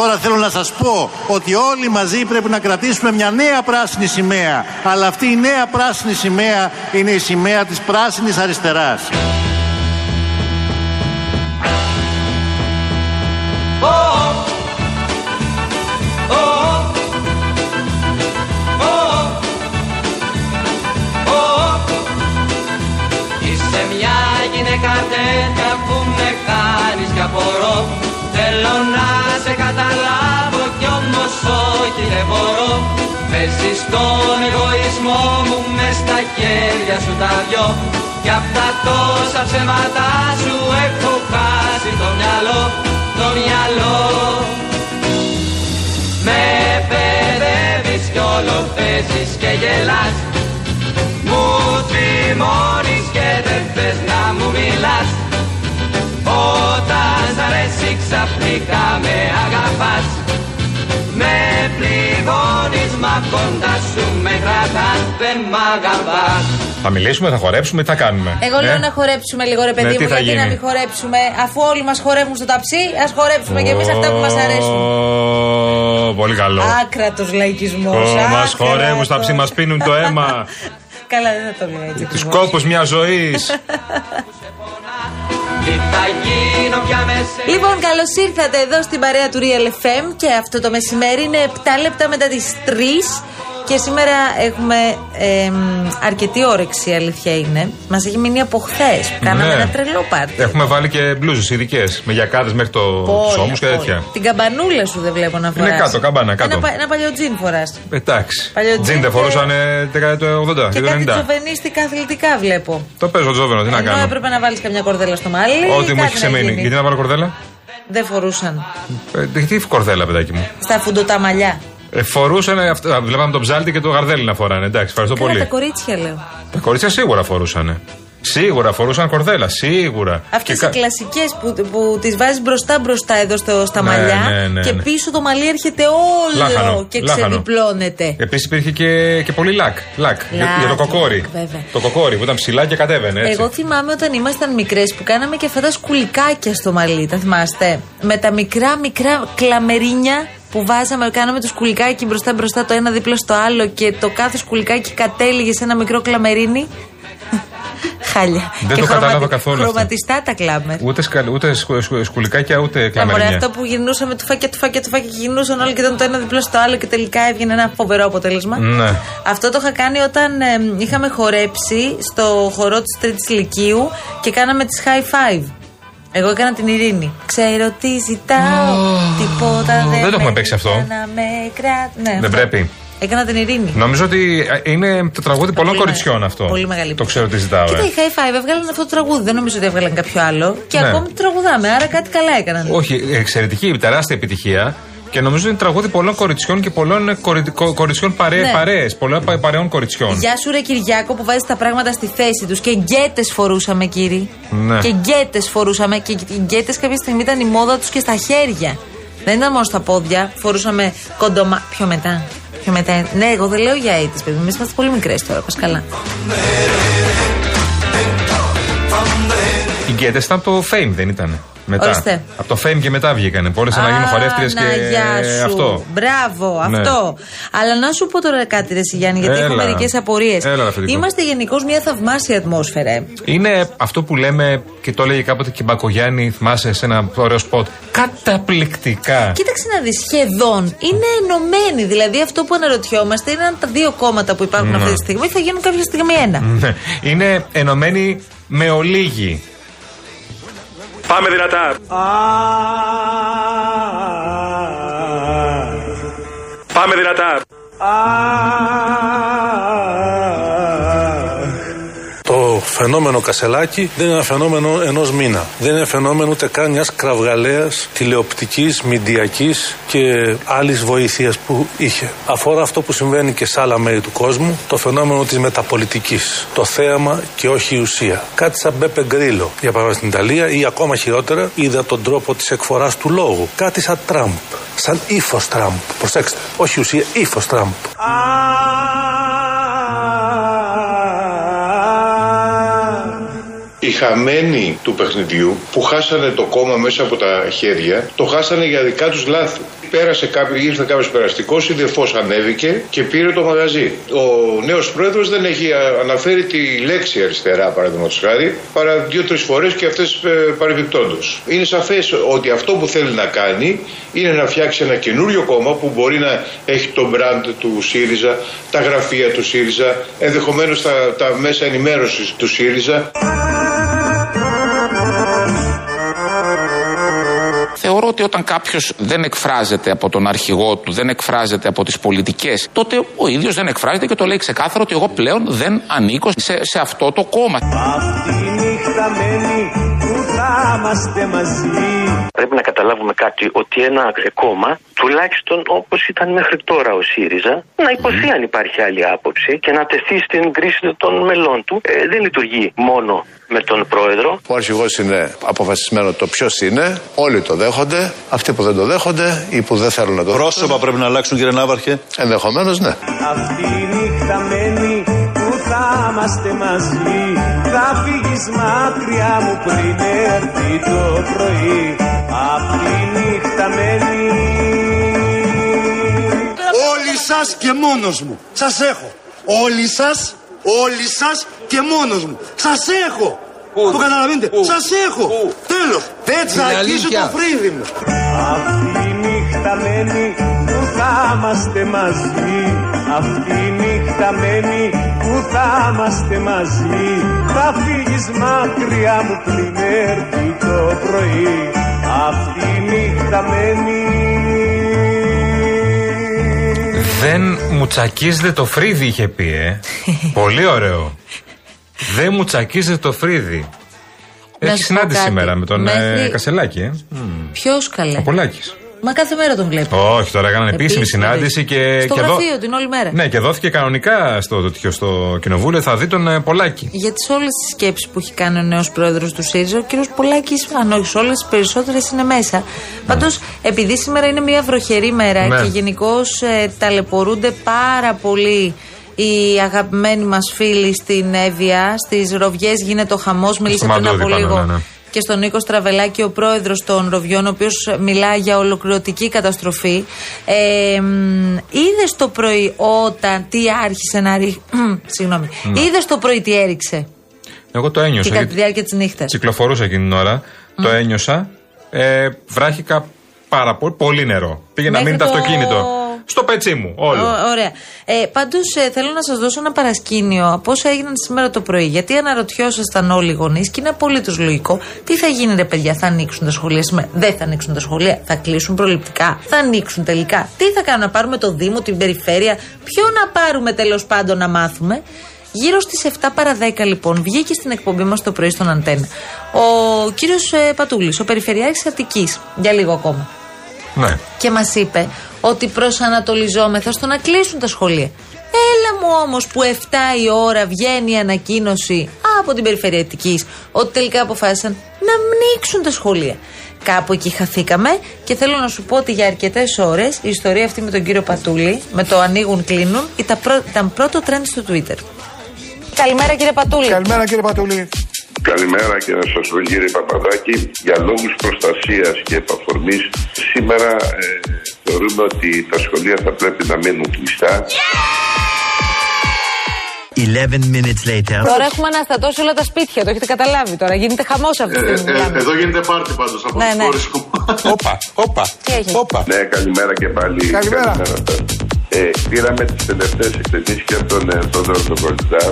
Τώρα θέλω να σας πω ότι όλοι μαζί πρέπει να κρατήσουμε μια νέα πράσινη σημαία. Αλλά αυτή η νέα πράσινη σημαία είναι η σημαία της πράσινης αριστεράς. Είσαι μια γυναίκα τέτοια που με κάνεις κι μπορώ Παίζεις τον εγωισμό μου μες στα χέρια σου τα δυο. Κι απ' τα τόσα ψέματα σου έχω χάσει το μυαλό, το μυαλό. Με παιδεύεις κι όλο παίζεις και γελάς. Μου θυμώνεις και δεν θες να μου μιλάς. Όταν σ' αρέσει ξαφνικά με αγαπάς. Με πληγώνεις μα κοντά σου με κρατάς Δεν μ' αγαπάς Θα μιλήσουμε, θα χορέψουμε, τι θα κάνουμε; Εγώ Ε; λέω να χορέψουμε λίγο ρε παιδί Ναι, τι μου, θα γιατί γίνει; να μην χορέψουμε; Αφού όλοι μας χορεύουν στο ταψί, ας χορέψουμε κι εμείς αυτά που μας αρέσουν. Ω, Πολύ καλό. Άκρατος λαϊκισμός. Μας χορεύουν στα ψή, μας πίνουν το αίμα. Καλά, δεν θα το λέω έτσι. Τους ακριβώς. κόπους μιας ζωής. Λοιπόν, καλώς ήρθατε εδώ στην παρέα του Real FM και αυτό το μεσημέρι είναι 7 λεπτά μετά τις 3. Και σήμερα έχουμε εμ, αρκετή όρεξη, η αλήθεια είναι. Μας έχει μείνει από χθες που κάναμε Ναι. ένα τρελό πάρτι. Έχουμε βάλει και μπλούζες ειδικές. Με γιακάδες μέχρι το Πολύ, ώμους και πολύ. τέτοια. Την καμπανούλα σου δεν βλέπω να φοράς. Είναι κάτω, καμπάνα, κάτω. Ένα, πα- ένα παλιό τζιν φοράς. Εντάξει. Παλιό Τζιν τζιν δεν και- φορούσαν δεκαετία του 80 Και και του κάτι 90. τσοβενίστικα αθλητικά βλέπω. Το παίζω τζόβενο, τι να Ενώ κάνω. έπρεπε να βάλεις καμιά κορδέλα στο μάλι. Ό,τι μου κάτι έχει να ξεμείνει. γίνει. Γιατί να βάλω κορδέλα; Δεν φορούσαν. Ε, Τι κορδέλα, παιδάκι μου. Στα φουντοτά μαλλιά. Ε, φορούσαν αυτά. Βλέπαμε τον ψάλτη και το γαρδέλι να φοράνε. Εντάξει, ευχαριστώ Καλά, πολύ. τα κορίτσια λέω. Τα κορίτσια σίγουρα φορούσαν. Σίγουρα φορούσαν κορδέλα, σίγουρα. Αυτές Και οι κα- κλασικές που, που τις βάζεις μπροστά μπροστά εδώ στο, στα Ναι, μαλλιά ναι, ναι, και ναι. πίσω το μαλλί έρχεται όλο Λάχανο, και λάχανο. ξεδιπλώνεται. Επίσης υπήρχε και, και πολύ λακ. λακ για, Λακ, για το κοκόρι. λακ, βέβαια. Το κοκόρι που ήταν ψηλά και κατέβαινε. Έτσι. Εγώ θυμάμαι όταν ήμασταν μικρές που κάναμε και αυτά τα σκουλικάκια στο μαλλί, τα θυμάστε; Με τα μικρά μικρά κλαμερίνια που βάζαμε, κάναμε το σκουλικάκι μπροστά μπροστά το ένα δίπλα στο άλλο και το κάθε σκουλικάκι κατέληγε σε ένα μικρό κλαμερίνι. Χάλια. Δεν και το κατάλαβα χρωματι- καθόλου αυτό. Χρωματιστά τα κλάμερ. Ούτε, σκα, ούτε σκου- σκου- σκουλικάκια ούτε Τα μωρέ, κλαμερινιά. αυτό που γυρνούσαμε τουφάκια, τουφάκια, τουφάκια και γυρνούσαν όλοι και ήταν το ένα διπλό στο άλλο και τελικά έβγαινε ένα φοβερό αποτέλεσμα. Ναι. Αυτό το είχα κάνει όταν ε, είχαμε χορέψει στο χορό της Τρίτης Λυκείου και κάναμε τις high five. Εγώ έκανα την ειρήνη. Ξέρω τι ζητάω, τίποτα δεν δεν το έχουμε με παίξει αυτό. ζητά Να με κρά... ναι, Δεν αυτό. πρέπει. Έκανα την ειρήνη. Νομίζω ότι ε, είναι το τραγούδι πολλών Πολύ κοριτσιών μεγάλη- αυτό. Πολύ μεγάλη. Το ξέρω τι ζητάω. Κοίτα, ε. οι high five έβγαλαν αυτό το τραγούδι. Δεν νομίζω ότι έβγαλαν κάποιο άλλο. Και Ναι. ακόμη το τραγουδάμε. Άρα κάτι καλά έκαναν. Όχι, εξαιρετική, τεράστια επιτυχία. Και νομίζω είναι τραγούδι πολλών κοριτσιών και πολλών ε, κορι, κο- κοριτσιών παρέ, Ναι. παρέες, πολλών πα- παρεών κοριτσιών. Γεια σου, ρε Κυριάκο, που βάζεις τα πράγματα στη θέση τους. Και γκέτες φορούσαμε, κύριοι. Ναι. Και γκέτες φορούσαμε. Και οι γκέτες κάποια στιγμή ήταν η μόδα τους και στα χέρια. Δεν ήταν μόνο στα πόδια. Φορούσαμε κοντομα. Πιο μετά. Πιο μετά. Ναι, εγώ δεν λέω για AIDS, παιδί. Εμείς είμαστε πολύ μικρές τώρα, πα καλά. Οι γκέτες ήταν από το Fame, δεν ήταν. Μετά. Ορίστε. Από το Fame και μετά βγήκανε. Μπόρεσαν να γίνουν χορεύτριες να, και γεια σου. αυτό. Μπράβο, Ναι. αυτό. Αλλά να σου πω τώρα κάτι, Ρε Σιγιάννη, γιατί έχω Έλα. μερικές απορίες. Έλα, αφεντικό. Είμαστε γενικώς μια θαυμάσια ατμόσφαιρα. ε. Είναι αυτό που λέμε και το έλεγε κάποτε και Μπακογιάννη, θυμάσαι σε ένα ωραίο σποτ. Καταπληκτικά. Κοίταξε να δεις, σχεδόν είναι ενωμένοι. Δηλαδή αυτό που αναρωτιόμαστε είναι αν τα δύο κόμματα που υπάρχουν αυτή τη στιγμή θα γίνουν κάποια στιγμή ένα. Ναι. Είναι ενωμένοι με ολίγη. Πάμε δυνατά. Πάμε δυνατά. Φαινόμενο Κασελάκη δεν είναι ένα φαινόμενο ενός μήνα. Δεν είναι φαινόμενο ούτε καν μιας κραυγαλαίας τηλεοπτικής, μηντιακής και άλλης βοήθειας που είχε. Αφορά αυτό που συμβαίνει και σε άλλα μέρη του κόσμου, το φαινόμενο της μεταπολιτικής. Το θέαμα και όχι η ουσία. Κάτι σαν Μπέπε Γκρίλο, για παράδειγμα στην Ιταλία, ή ακόμα χειρότερα, είδα τον τρόπο της εκφοράς του λόγου. Κάτι σαν Τραμπ. Σαν ύφος Τραμπ. Προσέξτε. Όχι ουσία, ύφος Τραμπ. Οι χαμένοι του παιχνιδιού που χάσανε το κόμμα μέσα από τα χέρια, το χάσανε για δικά τους λάθη. Πέρασε κάποιο, ήρθε κάποιος περαστικός, η Δεφός ανέβηκε και πήρε το μαγαζί. Ο νέος πρόεδρος δεν έχει α, αναφέρει τη λέξη αριστερά, παραδείγματος χάρη, παρά δύο-τρεις φορές και αυτές ε, παρεμπιπτόντως. Είναι σαφές ότι αυτό που θέλει να κάνει είναι να φτιάξει ένα καινούριο κόμμα που μπορεί να έχει το μπραντ του ΣΥΡΙΖΑ, τα γραφεία του ΣΥΡΙΖΑ, ενδεχομένως τα, τα μέσα ενημέρωσης του ΣΥΡΙΖΑ. Θεωρώ ότι όταν κάποιος δεν εκφράζεται από τον αρχηγό του, δεν εκφράζεται από τις πολιτικές, τότε ο ίδιος δεν εκφράζεται και το λέει ξεκάθαρα ότι εγώ πλέον δεν ανήκω σε, σε αυτό το κόμμα. Αυτή η νύχτα μένει που θα είμαστε μαζί. Πρέπει να καταλάβουμε κάτι ότι ένα κόμμα, τουλάχιστον όπως ήταν μέχρι τώρα ο ΣΥΡΙΖΑ, να υποθεί αν υπάρχει άλλη άποψη και να τεθεί στην κρίση των μελών του. Ε, δεν λειτουργεί μόνο με τον πρόεδρο. Ο αρχηγός είναι αποφασισμένο το ποιος είναι. Όλοι το δέχονται. Αυτοί που δεν το δέχονται ή που δεν θέλουν να το Πρόσωπα πρέπει να αλλάξουν, κύριε Ναύαρχε. Ενδεχομένως, ναι. Αυτή η νύχτα μένει που θα είμαστε μαζί. Θα φύγεις μακριά μου πριν έρθει το πρωί. Αυτή η νύχτα μένει. Όλοι σας και μόνος μου. Σας έχω. Όλοι σας, όλοι σας και μόνος μου. Σας έχω. Το καταλαβαίνετε; Σας έχω. Τέλος. Δεν τσακίσω το φρύδι μου. Αυτή η νύχτα μένει που θα είμαστε μαζί. Αυτή η νύχτα μένει που θα είμαστε μαζί. Θα φύγεις μακριά μου πριν έρθει το πρωί. Αυτή η νύχτα μένει. Δεν μου τσακίζεται το φρύδι, είχε πει, ε. Πολύ ωραίο. Δεν μου τσακίζεται το φρύδι. Να Έχεις σου πω συνάντηση κάτι. σήμερα με τον ε, Μέχρι- Κασελάκη, ε. Ποιος καλέ; Ο Πολάκης. Μα κάθε μέρα τον βλέπω. Όχι, τώρα έκαναν επίσημη Επίσημη. συνάντηση και. Στο και δω- γραφείο την όλη μέρα. Ναι, και δόθηκε κανονικά στο, στο, στο κοινοβούλιο. Θα δει τον ε, Πολάκη. Για τις όλες τις σκέψεις που έχει κάνει ο νέος πρόεδρος του ΣΥΡΙΖΑ, ο κύριος Πολάκης, αν όχι σε όλες τις περισσότερες είναι μέσα. Πάντως, επειδή σήμερα είναι μια βροχερή μέρα Ναι. και γενικώς ε, ταλαιπωρούνται πάρα πολύ οι αγαπημένοι μας φίλοι στην Εύβοια, στις Ροβιές γίνεται ο χαμός. Μίλησε πριν Μαντούδι από πάνω, λίγο. ναι, ναι. Και στον Νίκο Στραβελάκη, ο πρόεδρος των Ροβιών, ο οποίος μιλάει για ολοκληρωτική καταστροφή. Ε, Είδες το πρωί όταν τι άρχισε να ρίχνει. Συγγνώμη. Ναι. Είδες το πρωί τι έριξε; Εγώ το Και ένιωσα. κατά τη γιατί διάρκεια της νύχτας. Κυκλοφορούσα εκείνη την ώρα. Το ένιωσα. Ε, βράχηκα πάρα πολύ. Πολύ νερό. Πήγε να Μέχρι μείνει το το- αυτοκίνητο. Στο πετσί μου, όλο. Ωραία. Ε, Πάντως θέλω να σας δώσω ένα παρασκήνιο από όσα έγιναν σήμερα το πρωί. Γιατί αναρωτιόσασταν όλοι οι γονείς και είναι απολύτως λογικό. Τι θα γίνει, ρε παιδιά, θα ανοίξουν τα σχολεία σήμερα; Δεν θα ανοίξουν τα σχολεία. Θα κλείσουν προληπτικά. Θα ανοίξουν τελικά. Τι θα κάνουμε, να πάρουμε το Δήμο, την περιφέρεια; Ποιο να πάρουμε τέλος πάντων να μάθουμε; Γύρω στις 7 παρα 10 λοιπόν βγήκε στην εκπομπή μας το πρωί στον Αντένα ο κύριος Πατούλης, ο Περιφερειάρχης Αττικής, για λίγο ακόμα Ναι. και μας είπε ότι προσανατολιζόμεθα στο να κλείσουν τα σχολεία. Έλα μου όμως που 7 η ώρα βγαίνει η ανακοίνωση από την Περιφερειατική ότι τελικά αποφάσισαν να ανοίξουν τα σχολεία. Κάπου εκεί χαθήκαμε και θέλω να σου πω ότι για αρκετές ώρες η ιστορία αυτή με τον κύριο Πατούλη, με το ανοίγουν κλείνουν, ήταν, πρω- ήταν πρώτο trend στο Twitter. Καλημέρα κύριε Πατούλη. Καλημέρα κύριε Πατούλη. Καλημέρα και να σας πω κύριε Παπαδάκη. Για λόγους προστασίας και επαφορμής σήμερα ε, θεωρούμε ότι τα σχολεία θα πρέπει να μείνουν κλειστά. 11 minutes later. Τώρα έχουμε αναστατώσει όλα τα σπίτια, το έχετε καταλάβει τώρα. Γίνεται χαμός αυτή τη στιγμή. μιλάμε. εδώ γίνεται πάρτι πάντως από Ναι, τις ναι. χώρες μου. Όπα, όπα. Τι έγινε. Όπα. Ναι, καλημέρα και πάλι. Καλημέρα. σας. Ε, πήραμε τις τελευταίες εκτενήσεις και από τον ε, Θόδωρο τον Κολτζά,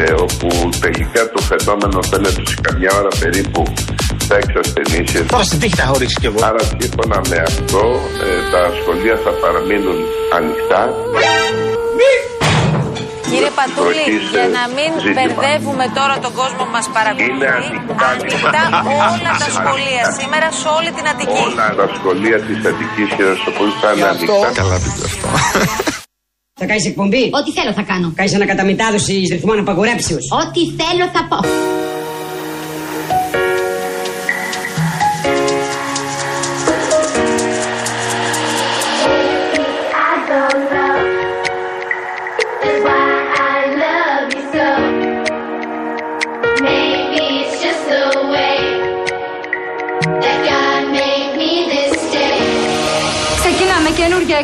ε, όπου τελικά το φαινόμενο φαίνεται σε καμιά ώρα περίπου θα εξασθενήσει. Τώρα στην τύχη θα χωρίσει κι εγώ. Άρα σύμφωνα με αυτό ε, τα σχολεία θα παραμείνουν ανοιχτά. Κύριε Πατούλη, Προχής, για ε, να μην ζήτημα. μπερδεύουμε τώρα τον κόσμο που μας Είναι παρακολουθεί, ανοιχτά. ανοιχτά όλα τα σχολεία σήμερα σε όλη την Αττική. Όλα τα σχολεία της Αττικής και να στο πω θα είναι ανοιχτά. Καλά πείτε αυτό. Θα κάνεις εκπομπή; Ό,τι θέλω θα κάνω. Κάνεις ανακαταμετάδοση ρυθμών απαγορέψεω. Ό,τι θέλω θα πω.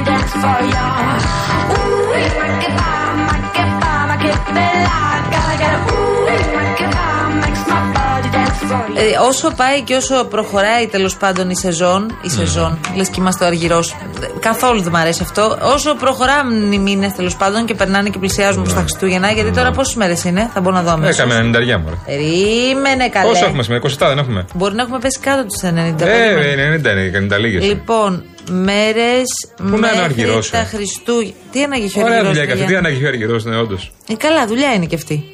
εντελώς. Ε, όσο πάει και όσο προχωράει τέλος πάντων η σεζόν, η σεζόν, λες και είμαστε ο Αργυρός. Καθόλου δεν μου αρέσει αυτό. Όσο προχωράνε οι μήνες τέλος πάντων και περνάνε και πλησιάζουν προ τα Χριστούγεννα, γιατί τώρα πόσες μέρες είναι, θα μπορώ να δω αμέσως. Έκαμε 90 μου. Περίμενε καλέ. Πόσο έχουμε σήμερα, 27 δεν έχουμε; Μπορεί να έχουμε πέσει κάτω τους 90. Ε, 90 είναι, 90 λίγε. Λοιπόν, μέρες να είναι ο μέχρι Αργυρός, τα ε; Χριστούγεννα. Τι ανάγκη ο Ωραία Αργυρός, δουλειά και αυτή. παιδιά; Τι ανάγκη ο Αργυρός, ναι, όντως. Ε, καλά, δουλειά είναι και αυτή.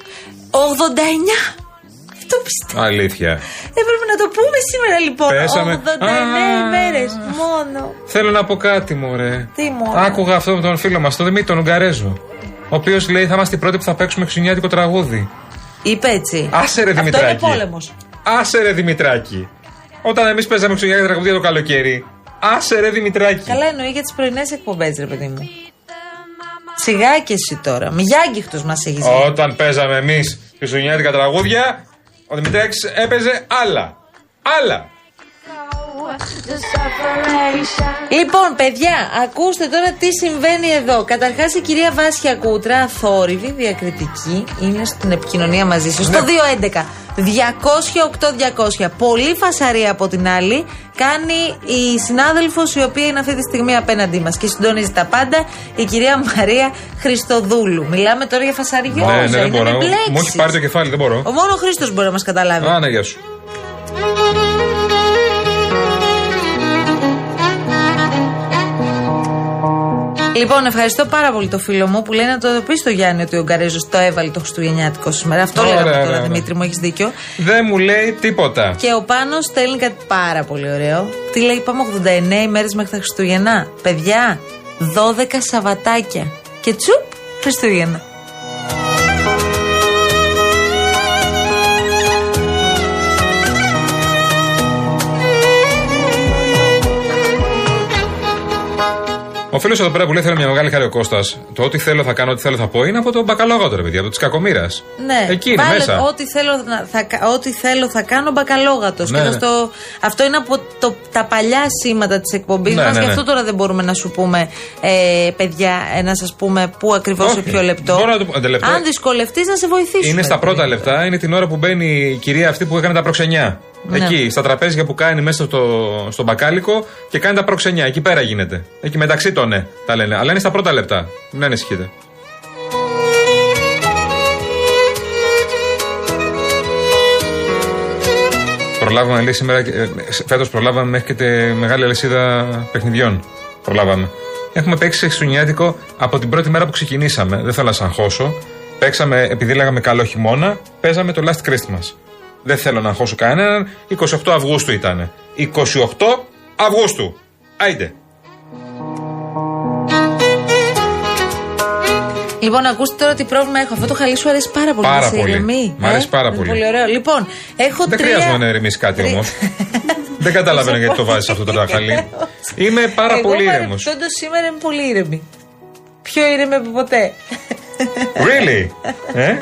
89! Αυτό πιστεύω. Αλήθεια. Έπρεπε να το πούμε σήμερα λοιπόν. Πέσαμε. 89 ημέρες μόνο. Θέλω να πω κάτι, μωρέ. Τι μόνο. Άκουγα αυτό με τον φίλο μας, τον Δημήτρη, τον Ουγγαρέζο. Ο οποίος λέει θα είμαστε οι πρώτοι που θα παίξουμε χριστουγεννιάτικο τραγούδι. Είπε έτσι. Άσε ρε Αυτό Δημητράκη. είναι πόλεμος. Άσε ρε Δημητράκη. Όταν εμείς παίζαμε χριστουγεννιάτικα τραγουδία το καλοκαίρι. Άσε ρε Δημητράκη. Καλά εννοεί για τις πρωινές εκπομπές, ρε παιδί μου. Σιγά και εσύ τώρα. Μη γιάγκυχτο μας έχεις γίνει. Όταν παίζαμε εμείς χριστουγεννιάτικα τραγούδια, ο Δημητράκης έπαιζε άλλα. Άλλα. Λοιπόν, παιδιά, ακούστε τώρα τι συμβαίνει εδώ. Καταρχάς, η κυρία Βάσια Κούτρα, αθόρυβη, διακριτική, είναι στην επικοινωνία μαζί σας. Στο 211 200 Πολύ φασαρία από την άλλη. Κάνει η συνάδελφος η οποία είναι αυτή τη στιγμή απέναντί μας και συντονίζει τα πάντα, η κυρία Μαρία Χριστοδούλου. Μιλάμε τώρα για φασαριόζα. ναι, ναι, δεν είναι μπορώ. με μπλέξεις. Μου έχει πάρει το κεφάλι, δεν μπορώ. Ο μόνο Χρήστος μπορεί να μας καταλάβει. Α, ναι, γεια σου. Λοιπόν, ευχαριστώ πάρα πολύ το φίλο μου που λέει να το πει στο Γιάννη ότι ο Γκαρέζος το έβαλε το Χριστουγεννιάτικο σήμερα. Αυτό Ωραία, λέγαμε ωραία, τώρα, ωραία. Δημήτρη μου, έχεις δίκιο. Δεν μου λέει τίποτα. Και ο Πάνος στέλνει κάτι πάρα πολύ ωραίο. Τι λέει, πάμε 89 ημέρε μέχρι τα Χριστούγεννα. Παιδιά, 12 Σαββατάκια. Και τσουπ, Χριστούγεννα. Ο φίλος εδώ πέρα που λέει θέλει μια μεγάλη χάρη ο Κώστας. Το ό,τι θέλω θα κάνω, ό,τι θέλω θα πω είναι από τον μπακαλόγατο, ρε παιδιά, από τη κακομήρα. Ναι, Εκεί είναι βάλε μέσα. Ό,τι θέλω, να- θα, κα- ό,τι θέλω θα κάνω μπακαλόγατος. Ναι, ναι. αυτό είναι από το, τα παλιά σήματα της εκπομπής Ναι, μας. ναι, Γι' ναι. αυτό τώρα δεν μπορούμε να σου πούμε, ε, παιδιά, ε, να σας πούμε πού ακριβώς σε Όχι. ποιο λεπτό. Μπορώ να το πω, ένα λεπτό. Αν δυσκολευτείς, να σε βοηθήσουμε. Είναι στα πρώτα λεπτά, είναι την ώρα που μπαίνει η κυρία αυτή που έκανε τα προξενιά. Ναι. Εκεί, στα τραπέζια που κάνει μέσα στο, στο μπακάλικο και κάνει τα προξενιά. Εκεί πέρα γίνεται. Εκεί μεταξύ των ναι, τα λένε. Αλλά είναι στα πρώτα λεπτά. Μην ανησυχείτε. Προλάβαμε, λέει σήμερα, φέτος προλάβαμε μέχρι και τη μεγάλη αλυσίδα παιχνιδιών. Προλάβαμε. Έχουμε παίξει χριστουγεννιάτικο από την πρώτη μέρα που ξεκινήσαμε. Δεν θέλω να σα αγχώσω. Παίξαμε, επειδή λέγαμε καλό χειμώνα, παίζαμε το Last Christmas. Δεν θέλω να αγχώσω κανέναν. 28 Αυγούστου ήταν. 28 Αυγούστου. Άιντε. Λοιπόν, ακούστε τώρα τι πρόβλημα έχω. Αυτό το χαλί σου αρέσει πάρα πολύ. Πάρα σε πολύ. ηρεμεί, Μ' αρέσει ε; πάρα Είναι πολύ. Πολύ ωραίο. Λοιπόν, έχω Δεν τρία. χρειάζεται να ηρεμήσει κάτι τρία- όμως. Δεν καταλαβαίνω γιατί το βάζεις αυτό το χαλί. Είμαι πάρα Εγώ πολύ ήρεμο. παρεμπιπτόντως σήμερα είμαι πολύ ήρεμη. Πιο ήρεμη από ποτέ. Really? Ε;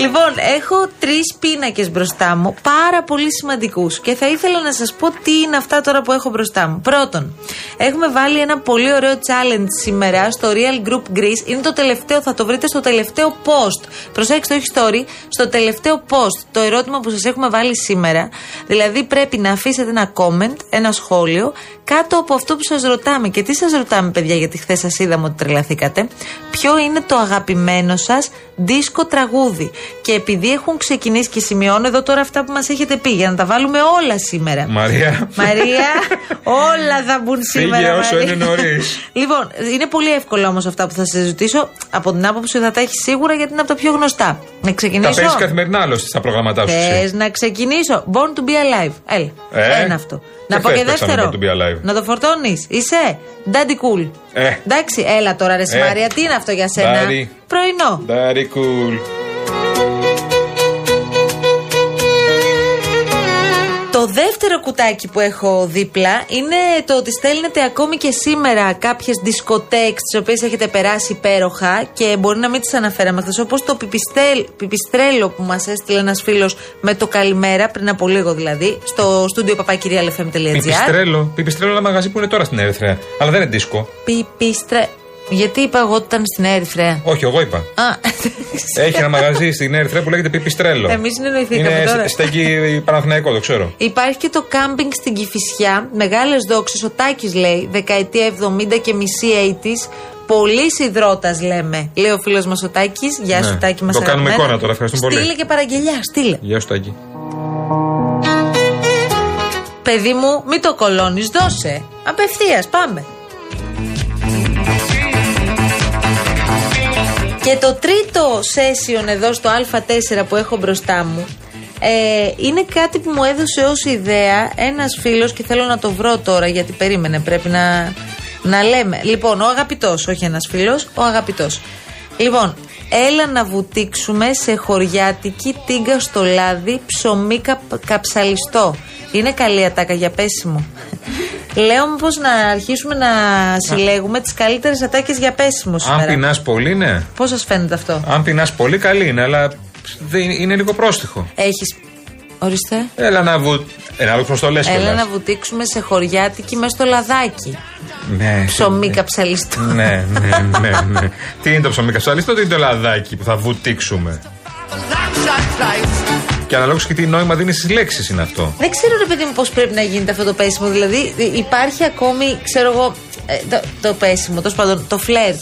Λοιπόν, έχω τρεις πίνακες μπροστά μου, πάρα πολύ σημαντικούς. Και θα ήθελα να σας πω τι είναι αυτά τώρα που έχω μπροστά μου. Πρώτον, έχουμε βάλει ένα πολύ ωραίο challenge σήμερα στο Real Group Greece. Είναι το τελευταίο, θα το βρείτε στο τελευταίο post. Προσέξτε, όχι story, στο τελευταίο post. Το ερώτημα που σας έχουμε βάλει σήμερα. Δηλαδή, πρέπει να αφήσετε ένα comment, ένα σχόλιο, κάτω από αυτό που σας ρωτάμε. Και τι σας ρωτάμε, παιδιά, γιατί χθες σας είδαμε ότι τρελαθήκατε. Ποιο είναι το αγαπημένο σας δίσκο τραγούδι; Και επειδή έχουν ξεκινήσει και σημειώνω εδώ τώρα αυτά που μας έχετε πει, για να τα βάλουμε όλα σήμερα. Μαρία. Μαρία, όλα θα μπουν σήμερα. Φύγε όσο Μαρία. είναι νωρίς. Λοιπόν, είναι πολύ εύκολο όμως αυτά που θα σας ζητήσω. Από την άποψη ότι θα τα έχει σίγουρα γιατί είναι από τα πιο γνωστά. Να Τα ξεκινήσω. παίζεις καθημερινά άλλωστε στα προγραμματά σου. εσύ. Θε να ξεκινήσω. Born to be alive. Έλα. Ε, Ένα αυτό. και να πω χθες και παίξαμε δεύτερο. Born to be alive. Να το φορτώνεις. Είσαι; Daddy cool. Ε. Εντάξει, έλα τώρα ρε Ε. Μαρία, τι είναι αυτό για σένα; Daddy. Πρωινό. Very cool. Δεύτερο κουτάκι που έχω δίπλα είναι το ότι στέλνετε ακόμη και σήμερα κάποιες δισκοτέκ τις οποίες έχετε περάσει υπέροχα και μπορεί να μην τις αναφέραμε χθες. Όπως το πιπιστέλ, πιπιστρέλο που μας έστειλε ένας φίλος με το καλημέρα πριν από λίγο δηλαδή στο στούντιο παπακυριαλεφm.gr. Πιπιστρέλο. Πιπιστρέλο είναι ένα μαγαζί που είναι τώρα στην Ερυθρέα. Αλλά δεν είναι δίσκο. Πιπιστρέ. Γιατί είπα εγώ ότι ήταν στην Ερυθρέα. Όχι, εγώ είπα. Α, Έχει ένα μαγαζί στην Ερυθρέα που λέγεται Πιπιστρέλο. Εμείς συνεννοηθήκαμε είναι τώρα. στέκει Παναθηναϊκό, το ξέρω. Υπάρχει και το κάμπινγκ στην Κηφισιά. Μεγάλες δόξες. Ο Τάκης λέει δεκαετία 70 και μισή 80s. Πολύ υδρότα λέμε. Λέει ο φίλος μας ο Τάκης. Γεια Ναι. σου, Τάκη μας Το κάνουμε εικόνα τώρα, ευχαριστούμε πολύ. Στείλε και παραγγελιά, στείλε. Γεια σου, Τάκη. Παιδί μου, μην το κολώνεις, δώσε. Απευθείας, πάμε. Και το τρίτο session εδώ στο Α4 που έχω μπροστά μου ε, είναι κάτι που μου έδωσε ως ιδέα ένας φίλος και θέλω να το βρω τώρα γιατί περίμενε πρέπει να, να λέμε. Λοιπόν, ο αγαπητός, όχι ένας φίλος, ο αγαπητός. Λοιπόν, έλα να βουτήξουμε σε χωριάτικη τίγκα στο λάδι ψωμί καπ- καψαλιστό. Είναι καλή ατάκα για πέσιμο. Λέω μήπως να αρχίσουμε να συλλέγουμε τις καλύτερες ατάκες για πέσιμο Αν σήμερα. πεινάς πολύ, ναι. Πώς σας φαίνεται αυτό, Αν πεινάς πολύ, καλή είναι, αλλά δεν- είναι λίγο πρόστιχο. Έχει. Ορίστε. Έλα να βου. Ένα άλλο το λες Έλα να βουτήξουμε σε χωριάτικη μέσα στο λαδάκι. Ναι. Ψωμί καψαλιστό. Ναι, ναι, ναι, ναι. Τι είναι το ψωμί καψαλιστό, τι είναι το λαδάκι που θα βουτήξουμε; Και αναλόγως και τι νόημα δίνει στις λέξεις είναι αυτό. Δεν ξέρω ρε παιδί μου πώς πρέπει να γίνεται αυτό το πέσιμο. Δηλαδή ε, υπάρχει ακόμη, ξέρω εγώ, ε, το, το πέσιμο, τόσο πάντων, το φλερ.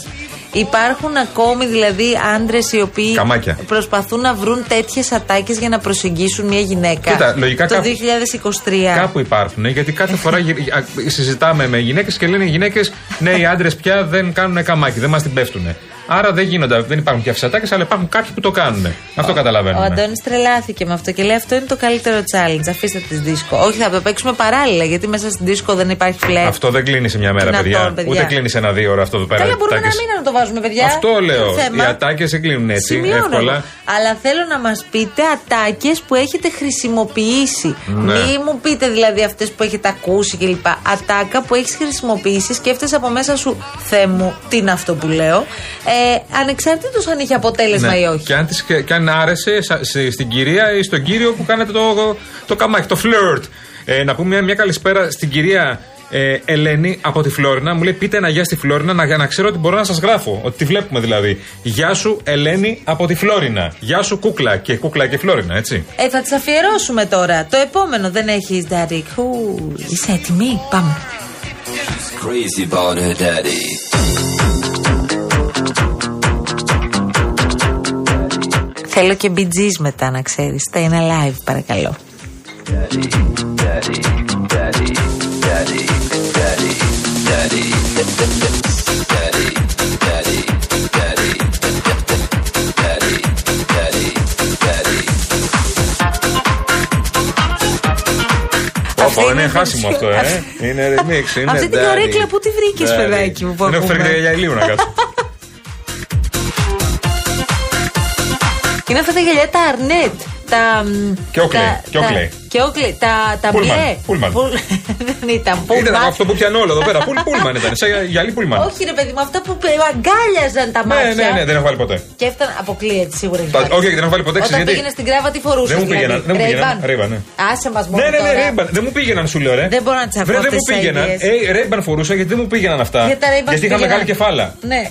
Υπάρχουν ακόμη δηλαδή άντρες οι οποίοι Καμάκια. προσπαθούν να βρουν τέτοιες ατάκες για να προσεγγίσουν μια γυναίκα. Κοίτα, λογικά το κάπου- 2023. Κάπου υπάρχουν, ε, γιατί κάθε φορά γυ- α, συζητάμε με γυναίκες και λένε οι γυναίκες, ναι, οι άντρες πια δεν κάνουν καμάκι, δεν μας την πέφτουν. Άρα δεν γίνονται, δεν υπάρχουν πια φυσατάκε, αλλά υπάρχουν κάποιοι που το κάνουν. Αυτό Ο καταλαβαίνουμε. Αντώνης τρελάθηκε με αυτό και λέει αυτό είναι το καλύτερο challenge. Αφήστε τη δίσκο. Όχι, θα το παίξουμε παράλληλα γιατί μέσα στην δίσκο δεν υπάρχει φλερ. Αυτό δεν κλείνει σε μια μέρα, Δυνατόν, παιδιά. παιδιά. Ούτε κλείνει σε ένα-δύο ώρα αυτό εδώ πέρα. Καλά, μπορούμε Τάκες. να μην να το βάζουμε, παιδιά. Αυτό λέω. Το θέμα. Οι ατάκες δεν κλείνουν έτσι Σημειώνω εύκολα. εγώ. Αλλά θέλω να μας πείτε ατάκες που έχετε χρησιμοποιήσει. Ναι. Μη μου πείτε δηλαδή αυτές που έχετε ακούσει κλπ. Ατάκα που έχεις χρησιμοποιήσει, σκέφτεσαι από μέσα σου, Θεέ μου, τι είναι αυτό που λέω. Ε, Ανεξαρτήτως αν είχε αποτέλεσμα ή όχι. Ναι. Και αν, της, και αν άρεσε σα- σε- στην κυρία ή στον κύριο που κάνετε το, το καμάκι, το φλερτ. Ε, να πούμε μια, μια καλησπέρα στην κυρία ε, Ελένη από τη Φλόρινα. Μου λέει πείτε ένα γεια στη Φλόρινα να, για να ξέρω ότι μπορώ να σας γράφω. Ότι τη βλέπουμε δηλαδή. Γεια σου Ελένη από τη Φλόρινα. Γεια σου κούκλα και κούκλα και Φλόρινα, έτσι. Ε, θα τις αφιερώσουμε τώρα. Το επόμενο δεν έχει Daddy Cool. Είσαι έτοιμη, πάμε. Crazy about her daddy. Θέλω και Bee Gees μετά να ξέρεις Θα είναι live παρακαλώ Αυτή Ωπα, είναι είναι η χάσιμο αυτό, βερσιό- ε. Είναι remix. Είναι Αυτή την daddy, καρέκλα που τη βρήκες, daddy. παιδάκι μου, που Δεν έχω φέρει ακούμε. και για ηλίου να κάτσω. Είναι αυτά τα γυαλιά τα αρνέτ τα, μ, Και όκλε, τα- και όκλε. τα- Και όκλε, τα, τα Πούλμαν, μπλε. πούλμαν. Πουλ- Δεν ήταν Ήταν πούλμαν. αυτό που πιάνω όλο εδώ πέρα. Πούλ, πούλμαν ήταν. Σαν γυαλί πούλμαν. Όχι ρε παιδί μου, αυτά που πε- αγκάλιαζαν τα μάτια. Ναι, ναι, ναι, δεν έχω βάλει ποτέ. Και έφτανε, αποκλείεται σίγουρα. έχει Τα- βάλει. Όχι, δεν έχω βάλει ποτέ. Όταν ξέρεις γιατί; πήγαινες στην κράβα, τι φορούσες. Δεν μου πήγαιναν. Δεν μου πήγαιναν. Ray-Ban, ναι. Άσε μας μόνο. Ναι, ναι, ναι, τώρα. Ray-Ban. Δεν μου πήγαιναν, σου λέω, ρε. Δεν μπορώ να τις ακούω Βρε, δεν αυτές μου τις πήγαιναν. ideas. Ε, Ray-Ban φορούσα γιατί δεν μου πήγαιναν αυτά. Για τα Ray-Ban Γιατί είχα πήγαιναν. μεγάλη κεφάλα. Ναι,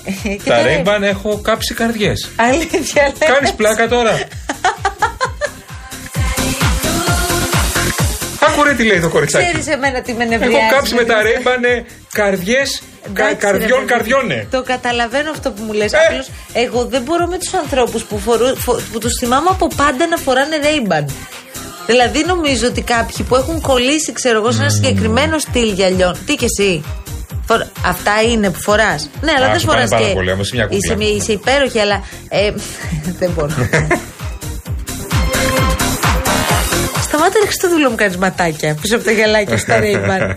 και Τα τα Ray-Ban. Ray-Ban έχω κάψει καρδιές. Αλήθεια, λες. Κάνει πλάκα τώρα. Άκουρε τι λέει το κοριτσάκι. Ξέρεις εμένα τι με Έχω νευριάζει. κάψει με τα Ray-Ban καρδιές Εντάξει, καρδιών, ρε παιδί. καρδιώνε. Το καταλαβαίνω αυτό που μου λες Απλώς εγώ δεν μπορώ με τους ανθρώπους που, φορού, φο- που τους θυμάμαι από πάντα να φοράνε Ray-Ban. Δηλαδή νομίζω ότι κάποιοι που έχουν κολλήσει, ξέρω εγώ, σε ένα συγκεκριμένο στυλ γυαλιών. Τι και εσύ. Φορ- Αυτά είναι που φοράς. Ναι, αλλά Α, δεν σου πάνε φοράς πάρα και. πολύ, όμως είσαι μια κούκλα. είσαι, μια- είσαι υπέροχη, αλλά. Ε, δεν μπορώ. Σταμάτα να Χριστόδουλο μου κάνεις ματάκια πίσω από τα γυαλάκια στα Ray-Ban.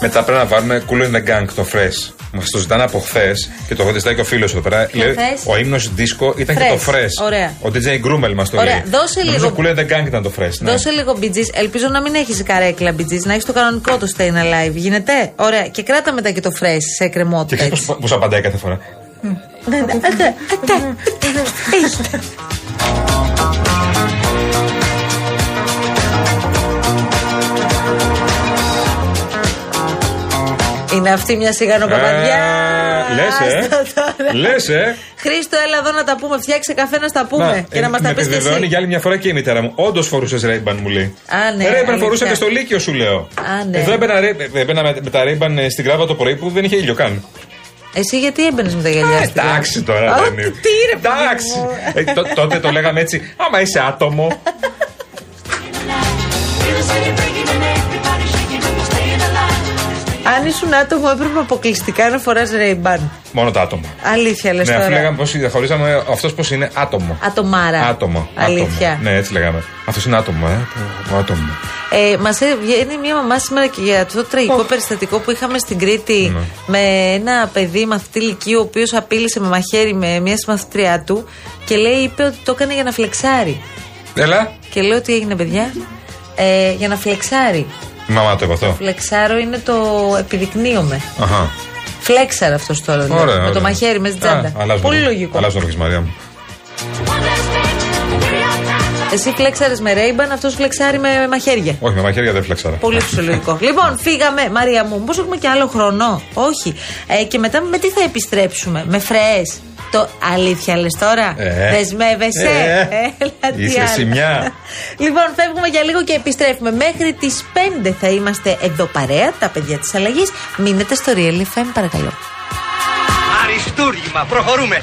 Μετά πρέπει να βάλουμε Cool in the Gang το Fresh. Μας το ζητάνε από χθες και το έχω ζητάει και ο φίλος εδώ πέρα. Ποιο Λέει, θες; ο ύμνος δίσκο ήταν και το Fresh. Fresh. Ωραία. Ο DJ Γκρούμελ μας το Ωραία. λέει. Δώσε Νομίζω λίγο- Cool in the Gang ήταν το Fresh. Ναι. Δώσε λίγο μπιτζή. Ελπίζω να μην έχεις καρέκλα μπιτζή, να έχεις το κανονικό το Stay Alive. Γίνεται; Ωραία. Και κράτα μετά και το fresh σε Και κρεμότητα. ξέρει πώ σου απαντάει κάθε φορά; Ναι, ναι, ναι, ναι, ναι. Έχει. Είναι αυτή μια σιγανοπαπαδιά. Λες, ε. Άστα τώρα. Λες, ε. Χρήστο, έλα εδώ να τα πούμε. Φτιάξε καφέ να στα πούμε. και ε, να μας τα με πεις και επιβεβαιώνει εσύ. για άλλη μια φορά και η μητέρα μου. Όντως φορούσες Ρέιμπαν, μου λέει. Α, ναι, Ρέιμπαν αλήθεια. φορούσα και στο Λύκειο, σου λέω. Α, ναι. Εδώ έμπαινα, ρε- έμπαινα με, με τα Ρέιμπαν ε, στην κράβα το πρωί που δεν είχε ήλιο καν. Εσύ γιατί έμπαινες με τα γυαλιά στην Εντάξει τώρα, Α, δεν είναι. Τι ρε, παιδί Εντάξει. μου. Ε, τό- τότε το λέγαμε έτσι. Άμα είσαι άτομο. Αν ήσουν άτομο, έπρεπε αποκλειστικά να φοράς Ray-Ban. Μόνο τα άτομα. Αλήθεια λες Ναι, αφού τώρα. λέγαμε πώ διαχωρίζαμε αυτός πώ είναι άτομο. Ατομάρα. Άτομο. Αλήθεια. Άτομο. Ναι, έτσι λέγαμε. Αυτός είναι άτομο, ε. Το άτομο. Ε, Μας βγαίνει μια μαμά σήμερα και για αυτό το τραγικό περιστατικό που είχαμε στην Κρήτη Ναι. με ένα παιδί μαθητή λυκείου, ο οποίος απείλησε με μαχαίρι με μια συμμαθητριά του και λέει, είπε ότι το έκανε για να φλεξάρει. Έλα. Και λέω τι έγινε, παιδιά; Ε, για να φλεξάρει. Η μαμά το είπε αυτό. Φλεξάρω είναι το επιδεικνύομαι. Αχα. Φλέξαρ αυτός τώρα. δηλαδή, Ωραία, με το ωραία. μαχαίρι, με στην τσάντα. Α, αλλάζω Πολύ το- λογικό. Αλλάζω το Μαρία μου. Εσύ φλέξαρες με Ρέιμπαν, αυτός φλεξάρει με μαχαίρια. Όχι, με μαχαίρια δεν φλεξάρα. Πολύ φυσιολογικό. λοιπόν, φύγαμε, Μαρία μου. Πώ έχουμε και άλλο χρόνο. Όχι. Ε, και μετά με τι θα επιστρέψουμε, με φρεέ. Το αλήθεια λες τώρα; Ε. Δεσμεύεσαι; Ε. Έλα, τι Είσαι άλλο. εσύ μια. λοιπόν, φεύγουμε για λίγο και επιστρέφουμε. Μέχρι τις 5 θα είμαστε εδώ παρέα, τα παιδιά της αλλαγής. Μείνετε στο Real FM, παρακαλώ. Αριστούργημα, προχωρούμε.